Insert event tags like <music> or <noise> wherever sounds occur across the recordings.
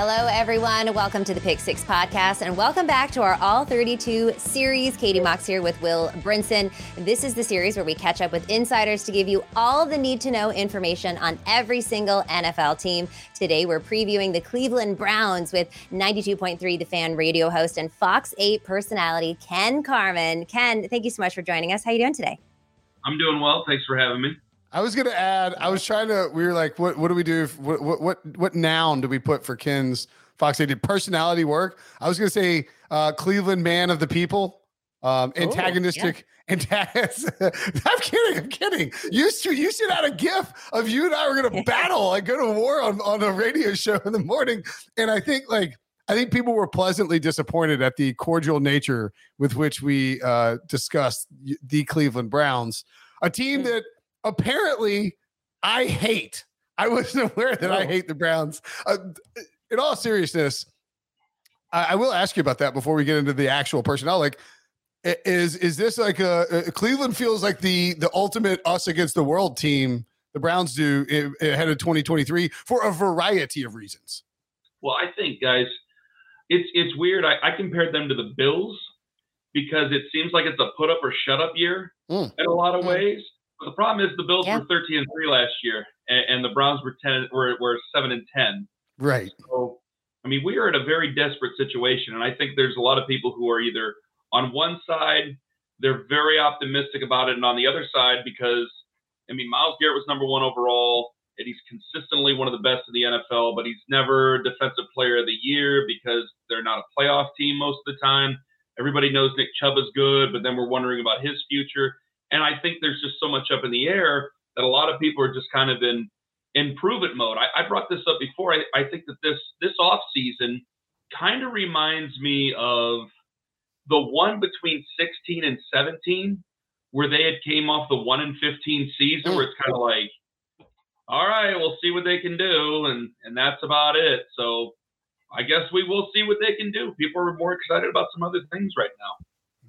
Hello, everyone. Welcome to the Pick Six podcast, and welcome back to our All 32 series. Katie Mox here with Will Brinson. This is the series where we catch up with insiders to give you all the need to know information on every single NFL team. Today, we're previewing the Cleveland Browns with 92.3 The Fan radio host and Fox 8 personality, Ken Carman. Ken, thank you so much for joining us. How are you doing today? I'm doing well. Thanks for having me. I was gonna add. I was trying to. We were like, what? What do we do? What? What? What, what noun do we put for Ken's Fox? They did personality work. I was gonna say uh, Cleveland man of the people. Um, antagonistic. Oh, yeah. <laughs> I'm kidding. I'm kidding. You should you should add a gif of you and I were gonna <laughs> battle and go to war on on a radio show in the morning. And I think like I think people were pleasantly disappointed at the cordial nature with which we uh, discussed the Cleveland Browns, a team that apparently I hate. I wasn't <laughs> aware that I hate the Browns. Uh, in all seriousness, I, I, will ask you about that before we get into the actual personnel. Like, is is this like a, a Cleveland feels like the the ultimate us against the world team? The Browns do ahead of 2023 for a variety of reasons. Well, I think guys, it's it's weird. I, I compared them to the Bills because it seems like it's a put up or shut up year mm. in a lot of mm. ways. But the problem is the Bills yeah. were 13 and 3 last year, and, and, the Browns were 10 were, were 7 and 10. Right. So, I mean, we are in a very desperate situation, and I think there's a lot of people who are either on one side they're very optimistic about it, and on the other side because I mean, Myles Garrett was number one overall, and he's consistently one of the best in the NFL, but he's never Defensive Player of the Year because they're not a playoff team most of the time. Everybody knows Nick Chubb is good, but then we're wondering about his future. And I think there's just so much up in the air that a lot of people are just kind of in improvement mode. I, I brought this up before. I, I think that this this off season kind of reminds me of the one between 16 and 17, where they had came off the one and 15 season, where it's kind of like, all right, we'll see what they can do, and and that's about it. So I guess we will see what they can do. People are more excited about some other things right now.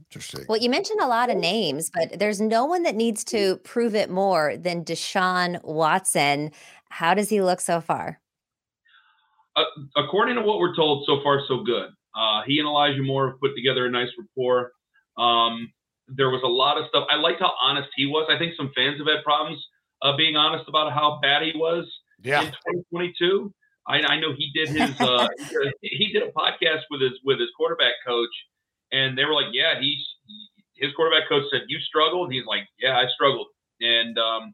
Interesting. Well, you mentioned a lot of names, but there's no one that needs to prove it more than Deshaun Watson. How does he look so far? Uh, according to what we're told, so far so good. Uh, he and Elijah Moore have put together a nice rapport. Um, there was a lot of stuff. I liked how honest he was. I think some fans have had problems uh, being honest about how bad he was yeah. in 2022. I, I know he did his uh, <laughs> he did a podcast with his with his quarterback coach, and they were like, "Yeah, he's his quarterback coach said you struggled." He's like, "Yeah, I struggled," and um,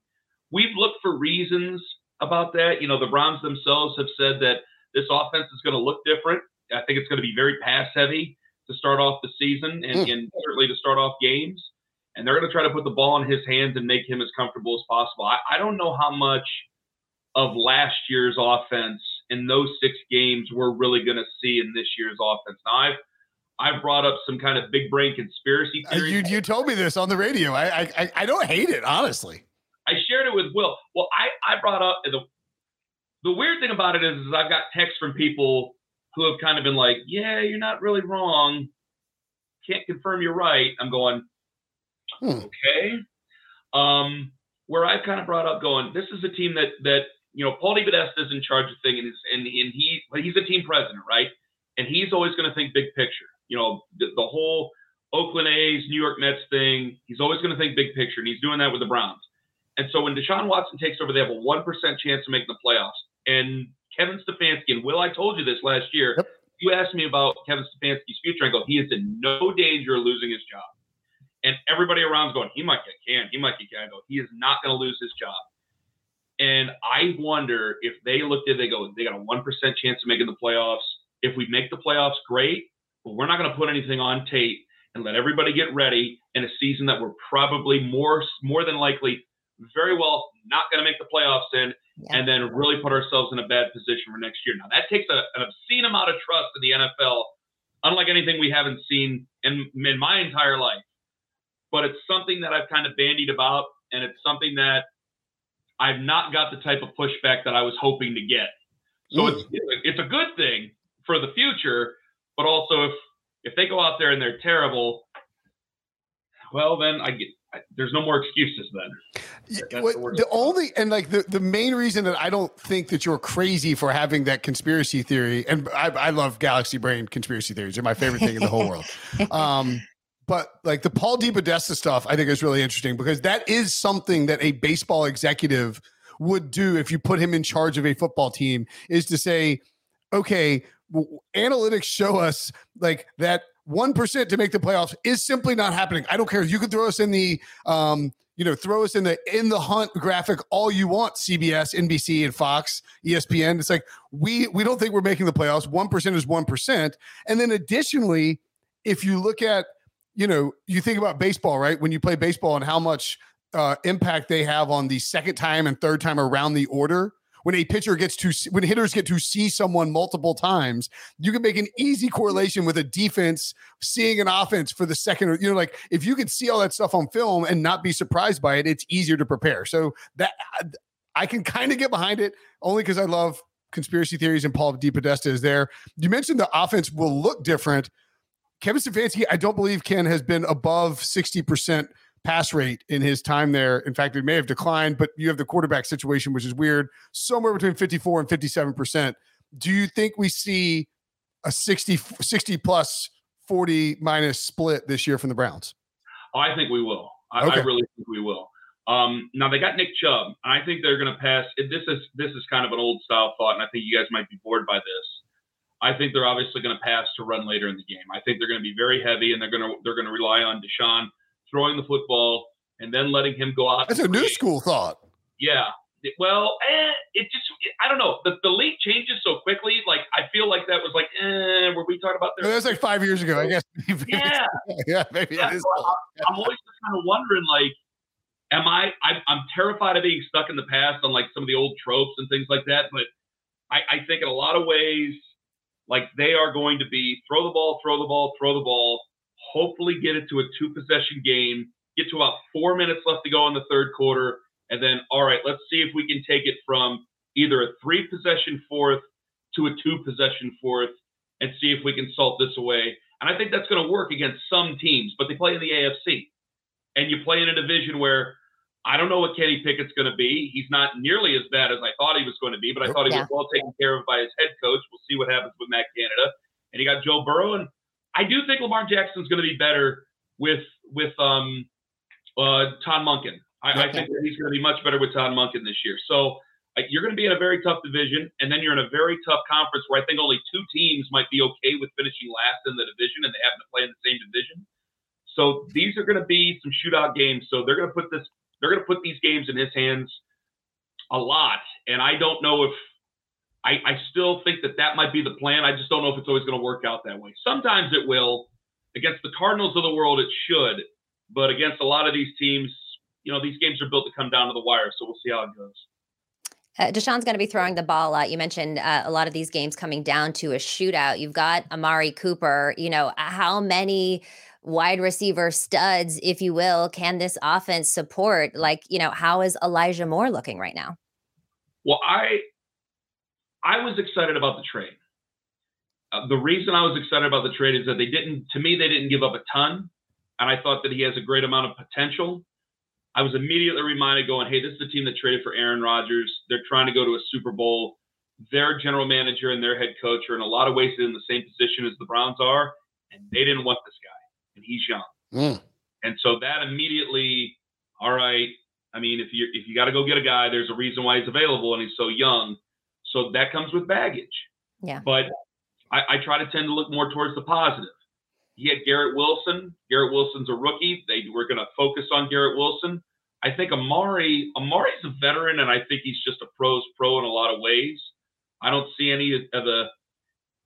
we've looked for reasons about that. You know, the Browns themselves have said that this offense is going to look different. I think it's going to be very pass heavy to start off the season and, mm. and certainly to start off games. And they're going to try to put the ball in his hands and make him as comfortable as possible. I, I don't know how much of last year's offense in those six games we're really going to see in this year's offense. Now, I've I brought up some kind of big brain conspiracy theory. Uh, you you told me this on the radio. I I I don't hate it honestly. I shared it with Will. Well, I I brought up the the weird thing about it is, is I've got texts from people who have kind of been like, "Yeah, you're not really wrong. Can't confirm you're right." I'm going, hmm. okay. Um, where I've kind of brought up going, this is a team that that you know Paul DePodesta is in charge of things, and and, and he he's a team president, right? And he's always going to think big picture you know, the, the whole Oakland A's, New York Mets thing. He's always going to think big picture, and he's doing that with the Browns. And so when Deshaun Watson takes over, they have a one percent chance of making the playoffs. And Kevin Stefanski and Will, I told you this last year. Yep. You asked me about Kevin Stefanski's future. I go, he is in no danger of losing his job. And everybody around around's going, he might get canned. He might get canned. I go, he is not going to lose his job. And I wonder if they looked at, it, they go, they got a one percent chance of making the playoffs. If we make the playoffs, great but we're not going to put anything on tape and let everybody get ready in a season that we're probably more more than likely very well not going to make the playoffs in yeah. and then really put ourselves in a bad position for next year. Now that takes a, an obscene amount of trust in the NFL, unlike anything we haven't seen in, in my entire life. But it's something that I've kind of bandied about, and it's something that I've not got the type of pushback that I was hoping to get. So mm. it's it's a good thing for the future but also, if if they go out there and they're terrible, well, then I get there's no more excuses then. What, the, the only and like the, the main reason that I don't think that you're crazy for having that conspiracy theory, and I, I love galaxy brain conspiracy theories; they're my favorite thing in the whole world. <laughs> Um, but like the Paul DePodesta stuff, I think is really interesting because that is something that a baseball executive would do if you put him in charge of a football team, is to say, okay, analytics show us like that 1% to make the playoffs is simply not happening. I don't care. You can throw us in the, um, you know, throw us in the in the hunt graphic all you want. CBS, NBC, and Fox, ESPN. It's like we we don't think we're making the playoffs. One percent is one percent, and then additionally, if you look at, you know, you think about baseball, right? When you play baseball and how much uh, impact they have on the second time and third time around the order when a pitcher gets to when hitters get to see someone multiple times, you can make an easy correlation with a defense seeing an offense for the second. You know, like if you can see all that stuff on film and not be surprised by it, it's easier to prepare. So that I can kind of get behind it only because I love conspiracy theories and Paul DePodesta is there. You mentioned the offense will look different. Kevin Stefanski, I don't believe Ken has been above 60% pass rate in his time there. In fact, it may have declined, but you have the quarterback situation, which is weird, somewhere between 54 and 57%. Do you think we see a 60, 60 plus 40 minus split this year from the Browns? Oh, I think we will. I, okay. I really think we will. Um, now they got Nick Chubb, I think they're going to pass. This is this is kind of an old style thought, and I think you guys might be bored by this. I think they're obviously going to pass to run later in the game. I think they're going to be very heavy, and they're going to they're going to rely on Deshaun throwing the football, and then letting him go out. That's a new school thought. Yeah. Well, eh, it just, I don't know. The, the league changes so quickly. Like, I feel like that was like, eh, were we talking about that? was like five years ago, I guess. <laughs> yeah. <laughs> yeah, maybe yeah, so I'm, I'm always just kind of wondering, like, am I, I, I'm terrified of being stuck in the past on like some of the old tropes and things like that. But I, I think in a lot of ways, like they are going to be throw the ball, throw the ball, throw the ball, hopefully get it to a two possession game, get to about four minutes left to go in the third quarter, and then, all right, let's see if we can take it from either a three possession fourth to a two possession fourth and see if we can salt this away. And I think that's going to work against some teams, but they play in the AFC. And you play in a division where I don't know what Kenny Pickett's going to be. He's not nearly as bad as I thought he was going to be, but I thought he yeah. was well taken care of by his head coach. We'll see what happens with Matt Canada. And he got Joe Burrow, and I do think Lamar Jackson's going to be better with with um, uh, Todd Monken. I, okay. I think that he's going to be much better with Todd Monken this year. So uh, you're going to be in a very tough division, and then you're in a very tough conference where I think only two teams might be okay with finishing last in the division, and they happen to play in the same division. So these are going to be some shootout games. So they're going to put this, they're going to put these games in his hands a lot, and I don't know if I, I still think that that might be the plan. I just don't know if it's always going to work out that way. Sometimes it will. Against the Cardinals of the world, it should. But against a lot of these teams, you know, these games are built to come down to the wire. So we'll see how it goes. Uh, Deshaun's going to be throwing the ball a lot. You mentioned uh, a lot of these games coming down to a shootout. You've got Amari Cooper. You know, how many wide receiver studs, if you will, can this offense support? Like, you know, how is Elijah Moore looking right now? Well, I I was excited about the trade. Uh, the reason I was excited about the trade is that they didn't, to me, they didn't give up a ton, and I thought that he has a great amount of potential. I was immediately reminded, going, "Hey, this is the team that traded for Aaron Rodgers. They're trying to go to a Super Bowl. Their general manager and their head coach are in a lot of ways in the same position as the Browns are, and they didn't want this guy, and he's young. Mm. And so that immediately, all right. I mean, if you if you got to go get a guy, there's a reason why he's available, and he's so young. So that comes with baggage. Yeah. But I, I try to tend to look more towards the positive. He had Garrett Wilson. Garrett Wilson's a rookie. They were going to focus on Garrett Wilson. I think Amari Amari's a veteran, and I think he's just a pro's pro in a lot of ways. I don't see any of the,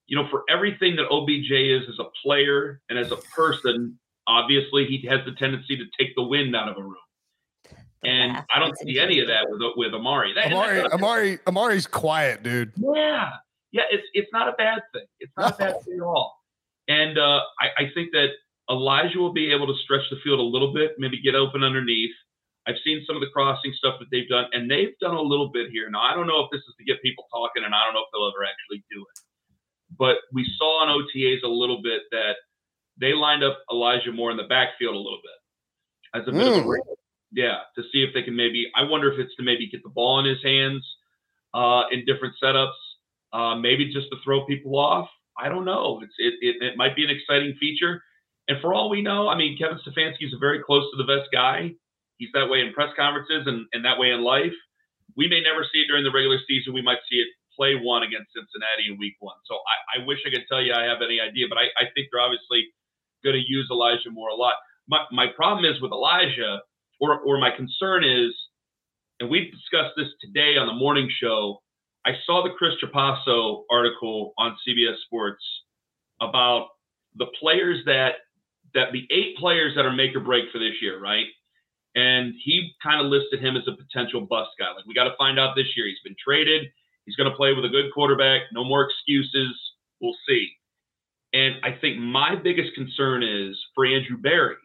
you know, for everything that OBJ is as a player and as a person, obviously he has the tendency to take the wind out of a room. And I don't see any of that with with Amari. That, Amari, Amari, Amari's quiet, dude. Yeah, yeah. It's it's not a bad thing. It's not no. a bad thing at all. And uh, I, I think that Elijah will be able to stretch the field a little bit, maybe get open underneath. I've seen some of the crossing stuff that they've done, and they've done a little bit here. Now, I don't know if this is to get people talking, and I don't know if they'll ever actually do it. But we saw on OTAs a little bit that they lined up Elijah Moore in the backfield a little bit as a bit mm. of a hmm. Yeah, to see if they can maybe. I wonder if it's to maybe get the ball in his hands uh, in different setups, uh, maybe just to throw people off. I don't know. It's it, it, it might be an exciting feature. And for all we know, I mean, Kevin Stefanski is a very close to the best guy. He's that way in press conferences and, and that way in life. We may never see it during the regular season. We might see it play one against Cincinnati in week one. So I, I wish I could tell you I have any idea, but I, I think they're obviously going to use Elijah Moore a lot. My, my problem is with Elijah, or, or my concern is, and we've discussed this today on the morning show I saw the Chris Trapasso article on CBS Sports about the players that that the eight players that are make or break for this year, right? And he kind of listed him as a potential bust guy. Like we got to find out this year. He's been traded. He's going to play with a good quarterback. No more excuses. We'll see. And I think my biggest concern is for Andrew Berry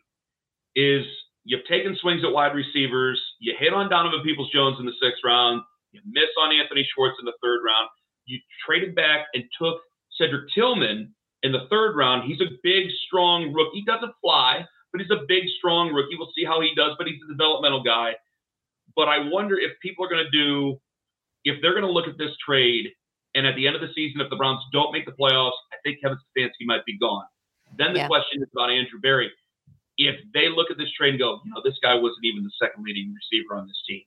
is you've taken swings at wide receivers. You hit on Donovan Peoples Jones in the sixth round. You miss on Anthony Schwartz in the third round. You traded back and took Cedric Tillman in the third round. He's a big, strong rookie. He doesn't fly, but he's a big, strong rookie. We'll see how he does, but he's a developmental guy. But I wonder if people are going to do, if they're going to look at this trade, and at the end of the season, if the Browns don't make the playoffs, I think Kevin Stefanski might be gone. Then the yeah. question is about Andrew Berry. If they look at this trade and go, you know, this guy wasn't even the second leading receiver on this team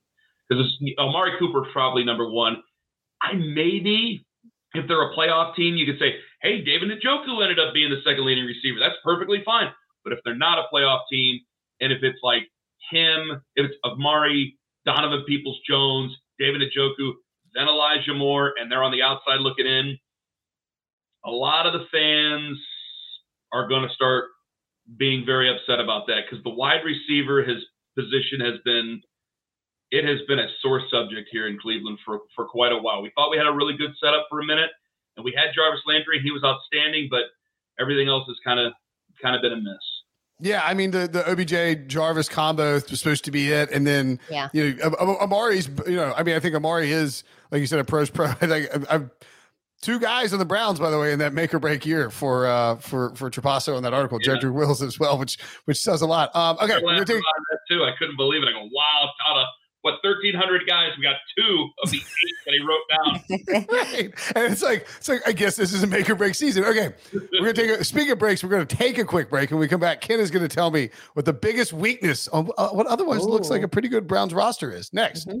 because Amari Cooper probably number one. I maybe if they're a playoff team, you could say, hey, David Njoku ended up being the second leading receiver. That's perfectly fine. But if they're not a playoff team, and if it's like him, if it's Amari, Donovan Peoples Jones, David Njoku, then Elijah Moore, and they're on the outside looking in, a lot of the fans are going to start being very upset about that because the wide receiver his position has been it has been a sore subject here in Cleveland for, for quite a while. We thought we had a really good setup for a minute, and we had Jarvis Landry. He was outstanding, but everything else has kind of kind of been a miss. Yeah, I mean the the OBJ Jarvis combo was supposed to be it, and then yeah, you know Amari's. You know, I mean, I think Amari is like you said a pros pro. <laughs> I think I've two guys on the Browns, by the way, in that make or break year for uh for for Trapasso in that article, yeah. Jedrick Wills as well, which which says a lot. Um, okay, we're take- that too. I couldn't believe it. I go, wow, out of what 1300 guys we got two of the eight that he wrote down <laughs> right and it's like it's like i guess this is a make or break season okay we're gonna take a speaking of breaks we're gonna take a quick break and we come back ken is gonna tell me what the biggest weakness on uh, what otherwise Ooh. looks like a pretty good browns roster is next mm-hmm.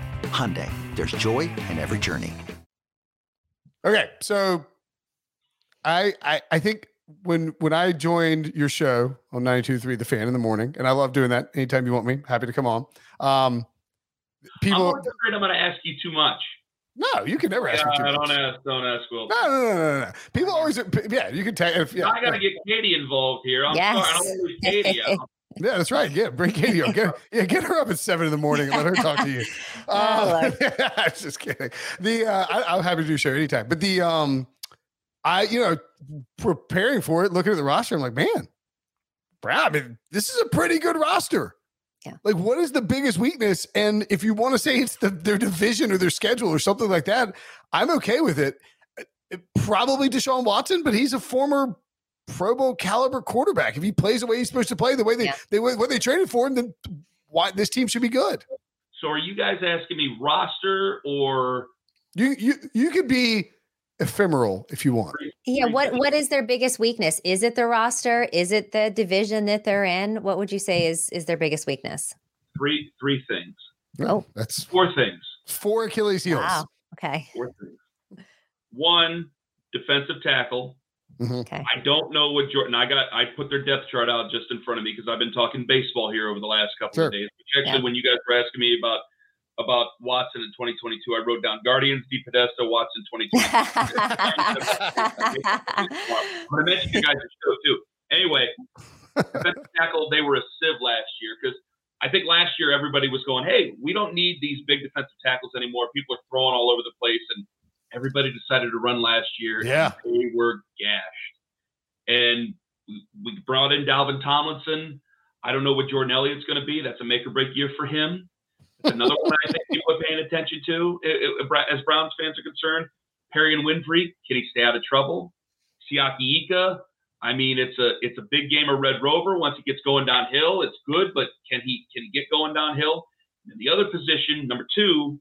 Hyundai, there's joy in every journey. Okay, so I I, I think when when I joined your show on 92.3 The Fan in the morning, and I love doing that anytime you want me, happy to come on. Um, people, I'm afraid I'm going to ask you too much. No, you can never ask yeah, me too much. Don't ask, don't ask Will. No, no, no, no, no. People always, yeah, you can take. If, yeah, I got to get Katie involved here. I'm yes. sorry, I don't want to lose Katie out. <laughs> Yeah, that's right. Yeah, bring Katie up. Get, <laughs> yeah, get her up at seven in the morning and let her talk to you. <laughs> Uh, I'm <laughs> just kidding. The uh, I, I'm happy to do show anytime. But the um, I you know preparing for it, looking at the roster, I'm like, man, Brad, I mean, this is a pretty good roster. Yeah. Like, what is the biggest weakness? And if you want to say it's the, their division or their schedule or something like that, I'm okay with it. it probably Deshaun Watson, but he's a former Pro Bowl caliber quarterback. If he plays the way he's supposed to play, the way they Yeah. they what they traded for him, then why this team should be good. So are you guys asking me roster or You you you could be ephemeral if you want. Yeah, what what is their biggest weakness? Is it the roster? Is it the division that they're in? What would you say is is their biggest weakness? three three things? Oh. that's Four things. four Achilles heels. Wow. Okay. Four things. One, defensive tackle. Mhm. Okay. I don't know what Jordan. I got. I put their depth chart out just in front of me because I've been talking baseball here over the last couple Sure. of days. Actually, Yeah. when you guys were asking me about about Watson in 2022, I wrote down Guardians DePodesta Watson 2022. <laughs> But I mentioned you guys' show too. Anyway, defensive tackle, they were a sieve last year because I think last year everybody was going, "Hey, we don't need these big defensive tackles anymore." People are throwing all over the place, and everybody decided to run last year. Yeah. they were gashed, and we- brought in Dalvin Tomlinson. I don't know what Jordan Elliott's going to be. That's a make or break year for him. That's another <laughs> one I think people are paying attention to as Browns fans are concerned. Perrion Winfrey, can he stay out of trouble? Siaki Ika, I mean, it's a it's a big game of Red Rover. Once he gets going downhill, it's good, but can he can he get going downhill? And the other position, number two,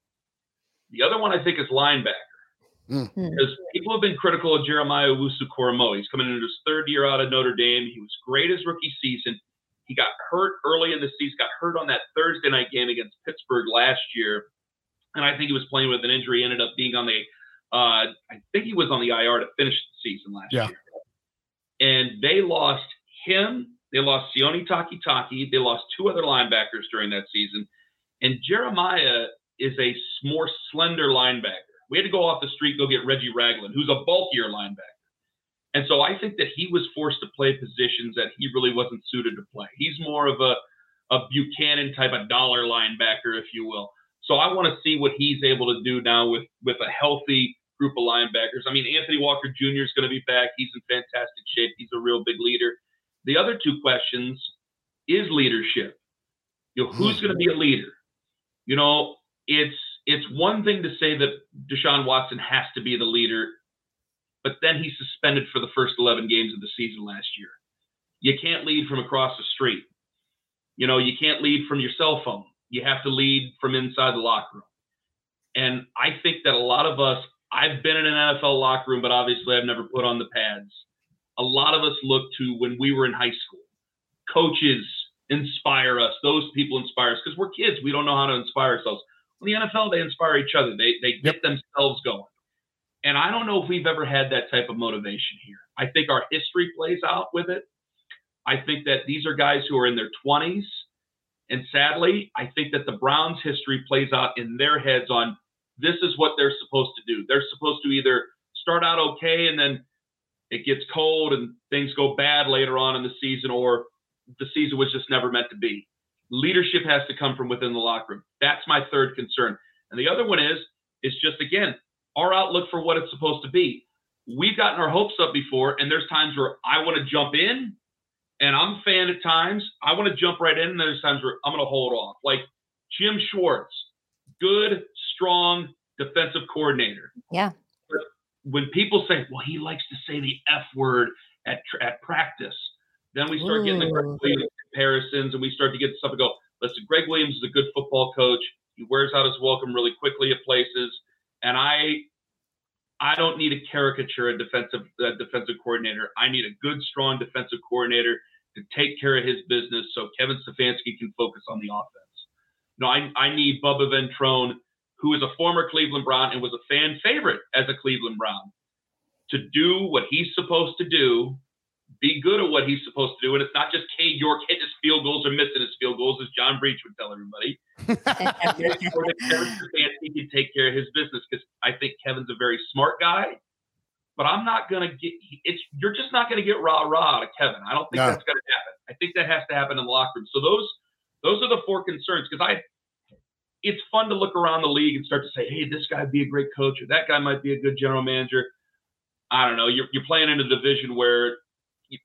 the other one I think is linebacker. Mm. Because people have been critical of Jeremiah Owusu Koramoah. He's coming into his third year out of Notre Dame. He was great his rookie season. He got hurt early in the season, got hurt on that Thursday night game against Pittsburgh last year. And I think he was playing with an injury, ended up being on the uh, I think he was on the IR to finish the season last Yeah. year. And they lost him. They lost Sione Takitaki. They lost two other linebackers during that season. And Jeremiah is a more slender linebacker. We had to go off the street, go get Reggie Ragland, who's a bulkier linebacker. And so I think that he was forced to play positions that he really wasn't suited to play. He's more of a, a Bucannon type of dollar linebacker, if you will. So I want to see what he's able to do now with with a healthy group of linebackers. I mean, Anthony Walker Jr. is going to be back. He's in fantastic shape. He's a real big leader. The other two questions is leadership. You know, who's mm-hmm. going to be a leader? You know, it's it's one thing to say that Deshaun Watson has to be the leader, but then he's suspended for the first 11 games of the season last year. You can't lead from across the street. You know, you can't lead from your cell phone. You have to lead from inside the locker room. And I think that a lot of us, I've been in an NFL locker room, but obviously I've never put on the pads. A lot of us look to when we were in high school. Coaches inspire us. Those people inspire us because we're kids. We don't know how to inspire ourselves. In the NFL, they inspire each other. They they get themselves going. And I don't know if we've ever had that type of motivation here. I think our history plays out with it. I think that these are guys who are in their 20s. And sadly, I think that the Browns' history plays out in their heads on this is what they're supposed to do. They're supposed to either start out okay and then it gets cold and things go bad later on in the season, or the season was just never meant to be. Leadership has to come from within the locker room. That's my third concern. And the other one is, is just again, our outlook for what it's supposed to be. We've gotten our hopes up before, and there's times where I want to jump in, and I'm a fan at times. I want to jump right in, and there's times where I'm going to hold off. Like Jim Schwartz, good, strong defensive coordinator. Yeah. When people say, "Well, he likes to say the F word at at practice," then we start getting the Gregg Ooh. Williams comparisons, and we start to get stuff and go. Listen, Gregg Williams is a good football coach. He wears out his welcome really quickly at places, and I, I don't need a caricature a defensive uh, defensive coordinator. I need a good, strong defensive coordinator to take care of his business, so Kevin Stefanski can focus on the offense. No, I I need Bubba Ventrone, who is a former Cleveland Brown and was a fan favorite as a Cleveland Brown, to do what he's supposed to do, be good at what he's supposed to do, and it's not just Cade York hitting his field goals or missing his field goals, as John Breech would tell everybody <laughs> he that can take care of his business because I think Kevin's a very smart guy. But I'm not gonna get it's you're just not gonna get rah rah out of Kevin. I don't think No. that's gonna happen. I think that has to happen in the locker room. So those those are the four concerns because I it's fun to look around the league and start to say, hey, this guy would be a great coach or that guy might be a good general manager. I don't know. You're, you're playing in a division where you,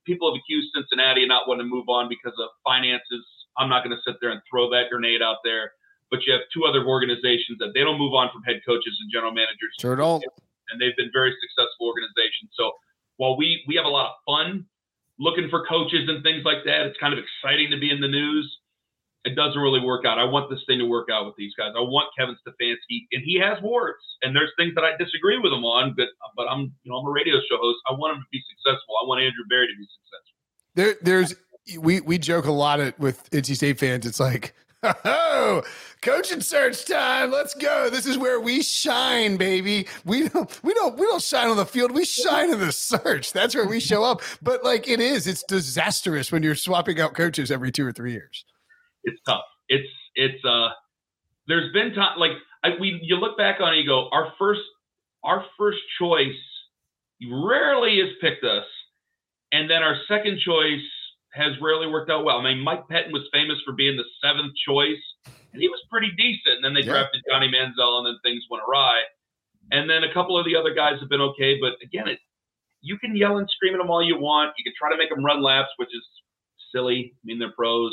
people have accused Cincinnati of not wanting to move on because of finances. I'm not going to sit there and throw that grenade out there. But you have two other organizations that they don't move on from head coaches and general managers, Sure don't. and they've been very successful organizations. So while we we have a lot of fun looking for coaches and things like that, it's kind of exciting to be in the news. It doesn't really work out. I want this thing to work out with these guys. I want Kevin Stefanski, and he has warts, and there's things that I disagree with him on. But but I'm you know I'm a radio show host. I want him to be successful. I want Andrew Berry to be successful. There, there's we we joke a lot at, with NC State fans. It's like, oh, coaching search time. Let's go. This is where we shine, baby. We don't we don't we don't shine on the field. We shine in the search. That's where we show up. But like it is, it's disastrous when you're swapping out coaches every two or three years. It's tough. It's it's uh. There's been time like I, we you look back on it, you go our first our first choice rarely has picked us, and then our second choice has rarely worked out well. I mean, Mike Pettine was famous for being the seventh choice, and he was pretty decent. And then they Yeah. drafted Johnny Manziel, and then things went awry. And then a couple of the other guys have been okay, but again, it you can yell and scream at them all you want. You can try to make them run laps, which is silly. I mean, they're pros.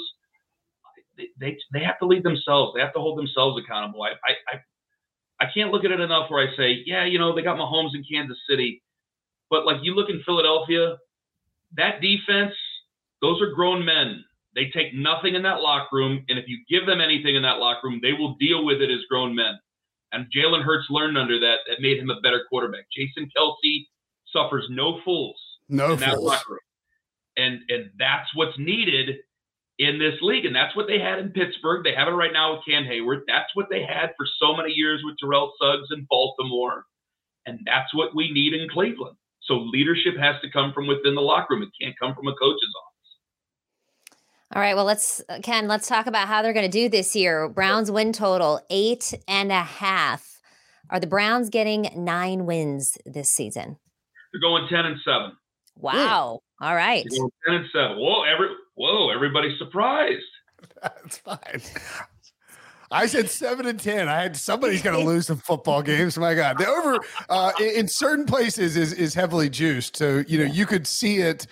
They, they, they have to lead themselves. They have to hold themselves accountable. I, I, I, I can't look at it enough where I say, yeah, you know, they got Mahomes in Kansas City. But like you look in Philadelphia, that defense, those are grown men. They take nothing in that locker room. And if you give them anything in that locker room, they will deal with it as grown men. And Jalen Hurts learned under that. That made him a better quarterback. Jason Kelce suffers no fools No in that fools. locker room. And and that's what's needed in this league. And that's what they had in Pittsburgh. They have it right now with Cam Heyward. That's what they had for so many years with Terrell Suggs in Baltimore. And that's what we need in Cleveland. So leadership has to come from within the locker room. It can't come from a coach's office. All right. Well, let's Ken. Let's talk about how they're going to do this year. Browns win total eight and a half. Are the Browns getting nine wins this season? They're going ten and seven. Wow. All right. Ten and seven. Whoa, every whoa, everybody's surprised. <laughs> That's fine. I said seven and ten. I had somebody's going <laughs> to lose some football games. My God, the over uh, in, in certain places is is heavily juiced. So you know you could see it.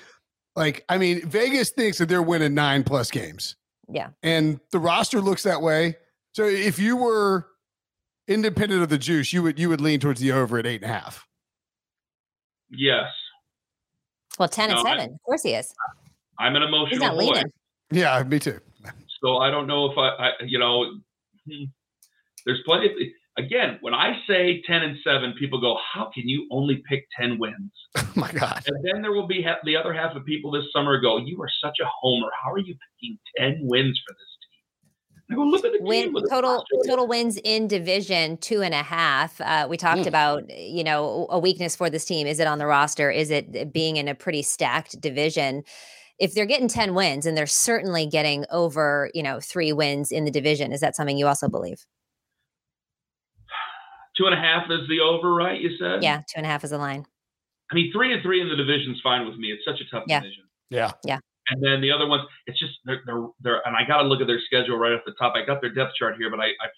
Like I mean, Vegas thinks that they're winning nine plus games, Yeah. and the roster looks that way. So if you were independent of the juice, you would you would lean towards the over at eight and a half. Yes. Well, 10 and No, I- 7. Of course he is. I'm an emotional boy. leaning. Yeah, me too. So I don't know if I, I you know, hmm, there's plenty. Of, again, when I say ten and seven, people go, "How can you only pick ten wins?" <laughs> Oh my God. And then there will be ha- the other half of people this summer go, "You are such a homer. How are you picking ten wins for this team?" I go, "Look at the Win team with the total total wins in division two and a half. Uh, we talked Mm. about you know a weakness for this team. Is it on the roster? Is it being in a pretty stacked division? If they're getting ten wins and they're certainly getting over you know three wins in the division, is that something you also believe? Two and a half is the over, right? You said. Yeah, two and a half is a line. I mean, three and three in the division's fine with me. It's such a tough Yeah. division. Yeah. Yeah. And then the other ones, it's just they're they're, they're and I got to look at their schedule right off the top. I got their depth chart here, but I. I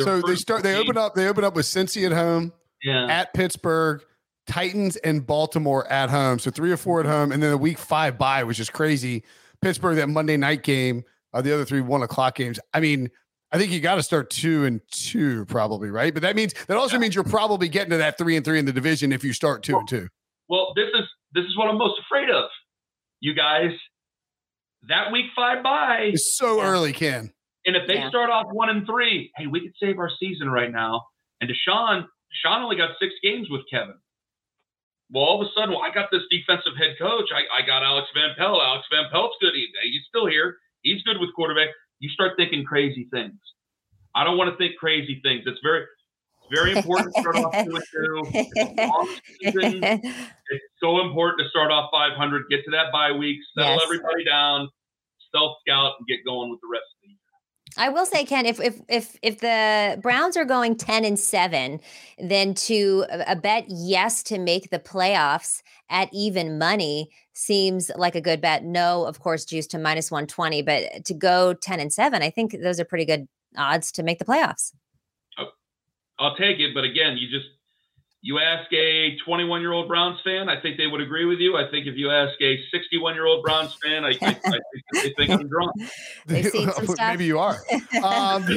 So they start. They game- open up. They open up with Cincy at home. Yeah. at Pittsburgh, Titans and Baltimore at home. So three or four at home, and then a week five bye, which is crazy. Pittsburgh that Monday night game. Uh, the other three one o'clock games. I mean, I think you got to start two and two, probably, right? But that means that also means you're probably getting to that three and three in the division if you start two well, and two. Well, this is this is what I'm most afraid of. You guys, that week five bye is so yeah. early, Ken. And if they yeah. start off one and three, hey, we could save our season right now. And Deshaun, Deshaun only got six games with Kevin. Well, all of a sudden, well, I got this defensive head coach. I, I got Alex Van Pelt. Alex Van Pelt's good. He, he's still here. He's good with quarterback. You start thinking crazy things. I don't want to think crazy things. It's very, very important to start off two and two. It's, <laughs> it's so important to start off 500, get to that bye week, settle yes. everybody down, self scout, and get going with the rest of the year. I will say, Ken, if if if if the Browns are going ten and seven, then to uh, a bet yes to make the playoffs at even money seems like a good bet. No, of course, juice to minus one twenty, but to go ten and seven, I think those are pretty good odds to make the playoffs. Oh, I'll take it, but again, you just you ask a 21 year old Browns fan, I think they would agree with you. I think if you ask a 61 year old Browns fan, I, I, I think they think I'm drunk. <laughs> <laughs> Maybe you are. Um, <laughs>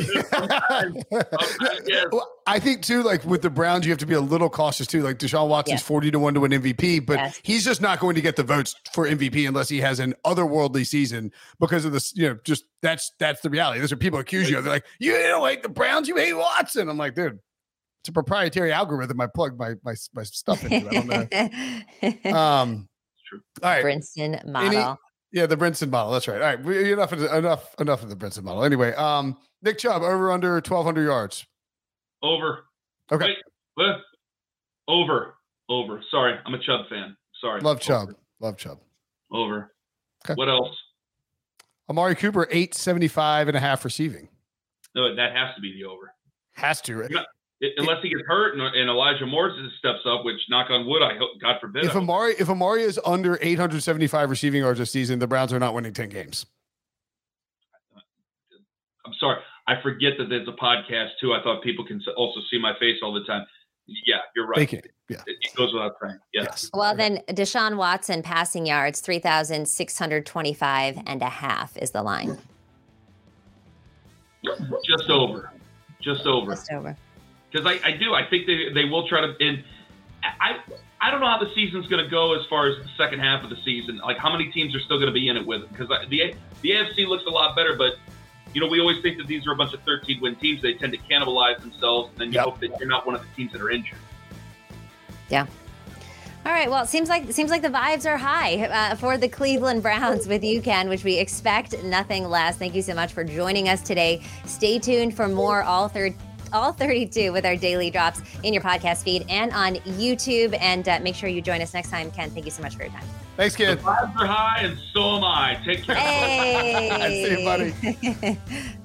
I think too, like with the Browns, you have to be a little cautious too. Like Deshaun Watson's 40 to one to win MVP, but yes. he's just not going to get the votes for MVP unless he has an otherworldly season because of this. You know, just that's that's the reality. Those are people accuse you of. They're like, you don't like the Browns, you hate Watson. I'm like, dude, it's a proprietary algorithm I plugged my my, my stuff into. I don't know. <laughs> um, all right, Brinson model. Any, yeah, the Brinson model. That's right. All right, we, enough of the, enough enough of the Brinson model. Anyway, um, Nick Chubb over under 1,200 yards. Over. Okay. Wait, over. Over. Sorry, I'm a Chubb fan. Sorry. Love Chubb. Over. Love Chubb. Over. Okay. What else? Amari Cooper, 875 and a half receiving. No, that has to be the over. Has to. Right? Unless he gets hurt and, and, Elijah Moore steps up, which knock on wood, I hope, God forbid. If Amari, if Amari is under 875 receiving yards this season, the Browns are not winning 10 games. I'm sorry. I forget that there's a podcast too. I thought people can also see my face all the time. Yeah, you're right. It, yeah. It, goes without saying. Yeah. Yes. Well, then Deshaun Watson passing yards, 3,625 and a half is the line. Just over. Just over. Just over because I, I do. I think they, they will try to. And I I don't know how the season's going to go as far as the second half of the season. Like how many teams are still going to be in it with it? Because the the AFC looks a lot better, but you know we always think that these are a bunch of 13 win teams. They tend to cannibalize themselves, and then you yep. hope that you're not one of the teams that are injured. Yeah. All right. Well, it seems like it seems like the vibes are high uh, for the Cleveland Browns with you, Ken, which we expect nothing less. Thank you so much for joining us today. Stay tuned for more all third all 32 with our daily drops in your podcast feed and on YouTube. And uh, make sure you join us next time. Ken, thank you so much for your time. Thanks, Ken. The vibes are high, and so am I. Take care. Hey. <laughs> See you, buddy. <laughs>